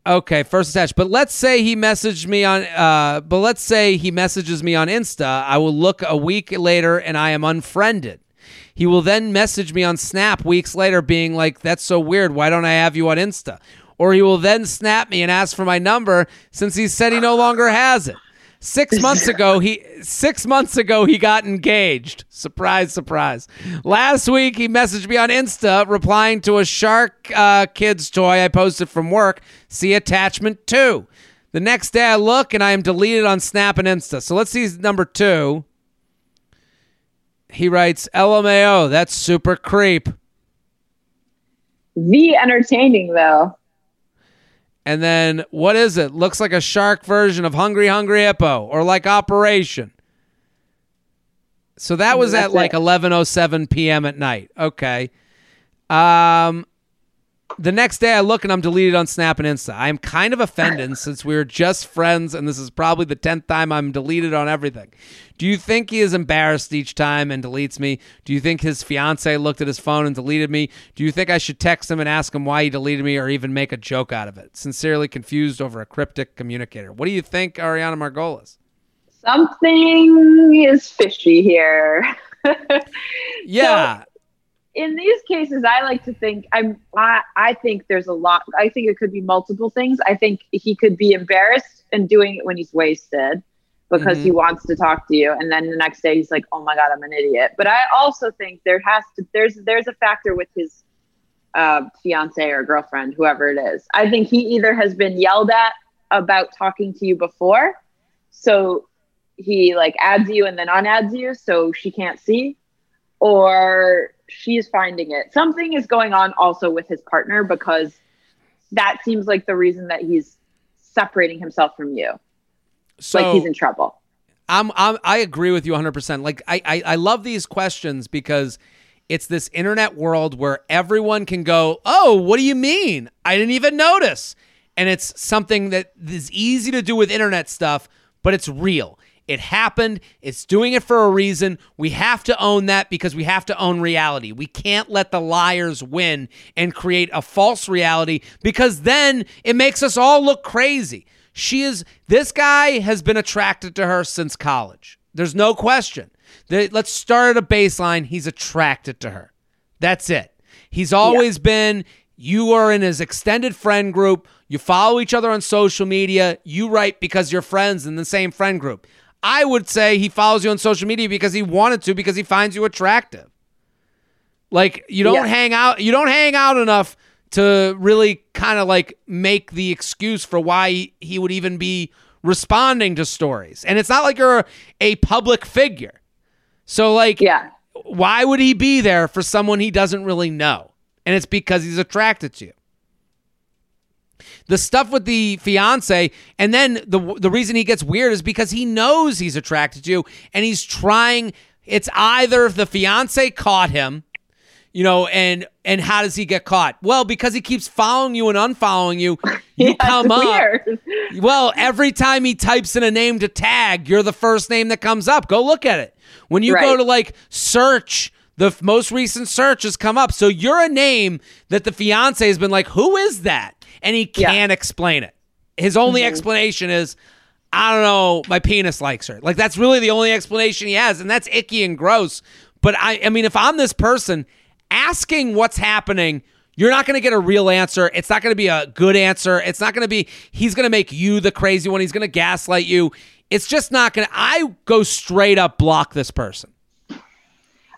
okay, first attached. But let's say he messaged me on uh but let's say he messages me on Insta. I will look a week later and I am unfriended. He will then message me on Snap weeks later being like, That's so weird. Why don't I have you on Insta? Or he will then snap me and ask for my number since he said he no longer has it. Six months ago, he six months ago he got engaged. Surprise, surprise. Last week he messaged me on Insta replying to a Shark uh, Kids toy I posted from work. See attachment two. The next day I look and I am deleted on Snap and Insta. So let's see number two. He writes, LMAO, that's super creep. The entertaining though. And then what is it? Looks like a shark version of Hungry Hungry Hippo or like Operation. So that was That's at like 11:07 p.m. at night. Okay. Um the next day I look and I'm deleted on Snap and Insta. I am kind of offended since we are just friends and this is probably the 10th time I'm deleted on everything. Do you think he is embarrassed each time and deletes me? Do you think his fiance looked at his phone and deleted me? Do you think I should text him and ask him why he deleted me or even make a joke out of it? Sincerely confused over a cryptic communicator. What do you think, Arianna Margulis? Something is fishy here. yeah. So- in these cases, I like to think I'm. I, I think there's a lot. I think it could be multiple things. I think he could be embarrassed and doing it when he's wasted. because Mhm. he wants to talk to you and then the next day he's like oh my god i'm an idiot but i also think there has to there's there's a factor with his uh, fiance or girlfriend whoever it is i think he either has been yelled at about talking to you before so he like adds you and then unadds you so she can't see or she's finding it something is going on also with his partner because that seems like the reason that he's separating himself from you So like he's in trouble I'm, I'm I agree with you 100%. Like I, I I love these questions because it's this internet world where everyone can go, "Oh, what do you mean? I didn't even notice." And it's something that is easy to do with internet stuff, but it's real. It happened. It's doing it for a reason. We have to own that because we have to own reality. We can't let the liars win and create a false reality because then it makes us all look crazy. She is this guy has been attracted to her since college. There's no question. Let's start at a baseline. He's attracted to her. That's it. He's always been you are in his extended friend group. You follow each other on social media. You write because you're friends in the same friend group. I would say he follows you on social media because he wanted to because he finds you attractive. Like you don't Yeah. hang out you don't hang out enough to really kind of like make the excuse for why he would even be responding to stories. And it's not like you're a public figure. So like yeah why would he be there for someone he doesn't really know? And it's because he's attracted to you. The stuff with the fiance, and then the the reason he gets weird is because he knows he's attracted to you, and he's trying. It's either the fiance caught him, you know, and and how does he get caught? Well, because he keeps following you and unfollowing you. You Yeah, come up. weird. Well, every time he types in a name to tag, you're the first name that comes up. Go look at it. When you go to like search, the most recent search has come up. So you're a name that the fiance has been like, who is that? And he can't explain it. His only mm-hmm. explanation is, I don't know, my penis likes her. Like that's really the only explanation he has, and that's icky and gross. But I, I mean, if I'm this person asking what's happening, you're not going to get a real answer. It's not going to be a good answer. It's not going to be. He's going to make you the crazy one. He's going to gaslight you. It's just not going to. I go straight up block this person.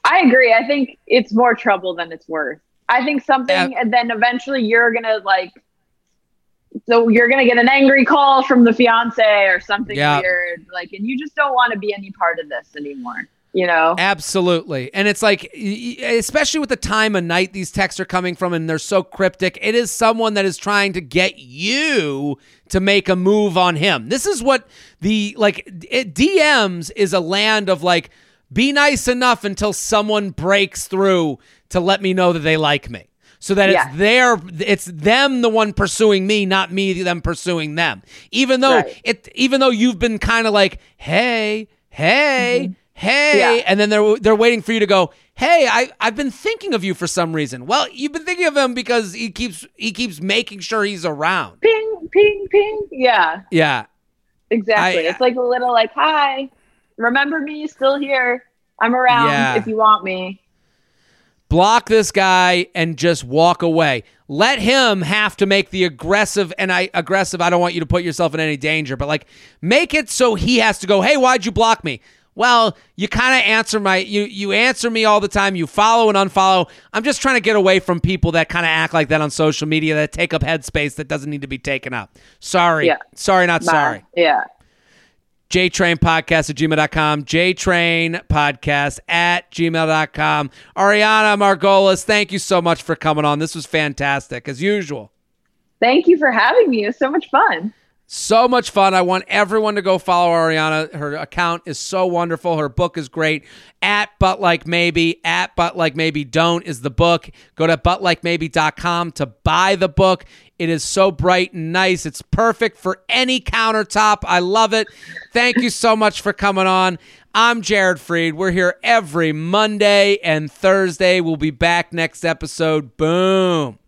I agree. I think it's more trouble than it's worth. I think something, and then eventually you're gonna like, so you're gonna get an angry call from the fiance or something Yeah. weird, like, and you just don't want to be any part of this anymore. You know? Absolutely. And it's like, especially with the time of night these texts are coming from and they're so cryptic, it is someone that is trying to get you to make a move on him. This is what the, like, it, DMs is a land of like, be nice enough until someone breaks through to let me know that they like me. So that it's their, it's them the one pursuing me, not me them pursuing them. Even though Right. it, even though you've been kind of like, hey, hey, hey, Mm-hmm. Yeah. and then they're they're waiting for you to go, hey, I I've been thinking of you for some reason. Well, you've been thinking of him because he keeps he keeps making sure he's around. Ping, ping, ping. Yeah, Yeah, exactly. I- it's like a little like, hi, remember me? Still here. I'm around Yeah. if you want me. Block this guy and just walk away. Let him have to make the aggressive and I aggressive. I don't want you to put yourself in any danger, but like make it so he has to go, "Hey, why'd you block me?" Well, you kind of answer my you you answer me all the time. You follow and unfollow. I'm just trying to get away from people that kind of act like that on social media that take up headspace that doesn't need to be taken up. Sorry. Yeah. Sorry, not Bye. sorry. Yeah. JTrain Podcast at gmail.com. JTrain Podcast at gmail.com. Arianna Margulis, thank you so much for coming on. This was fantastic, as usual. Thank you for having me. It was so much fun. So much fun. I want everyone to go follow Arianna. Her account is so wonderful. Her book is great. At But Like Maybe, at But Like Maybe Don't is the book. Go to butLikeMaybe.com to buy the book. It is so bright and nice. It's perfect for any countertop. I love it. Thank you so much for coming on. I'm Jared Freid. We're here every Monday and Thursday. We'll be back next episode. Boom.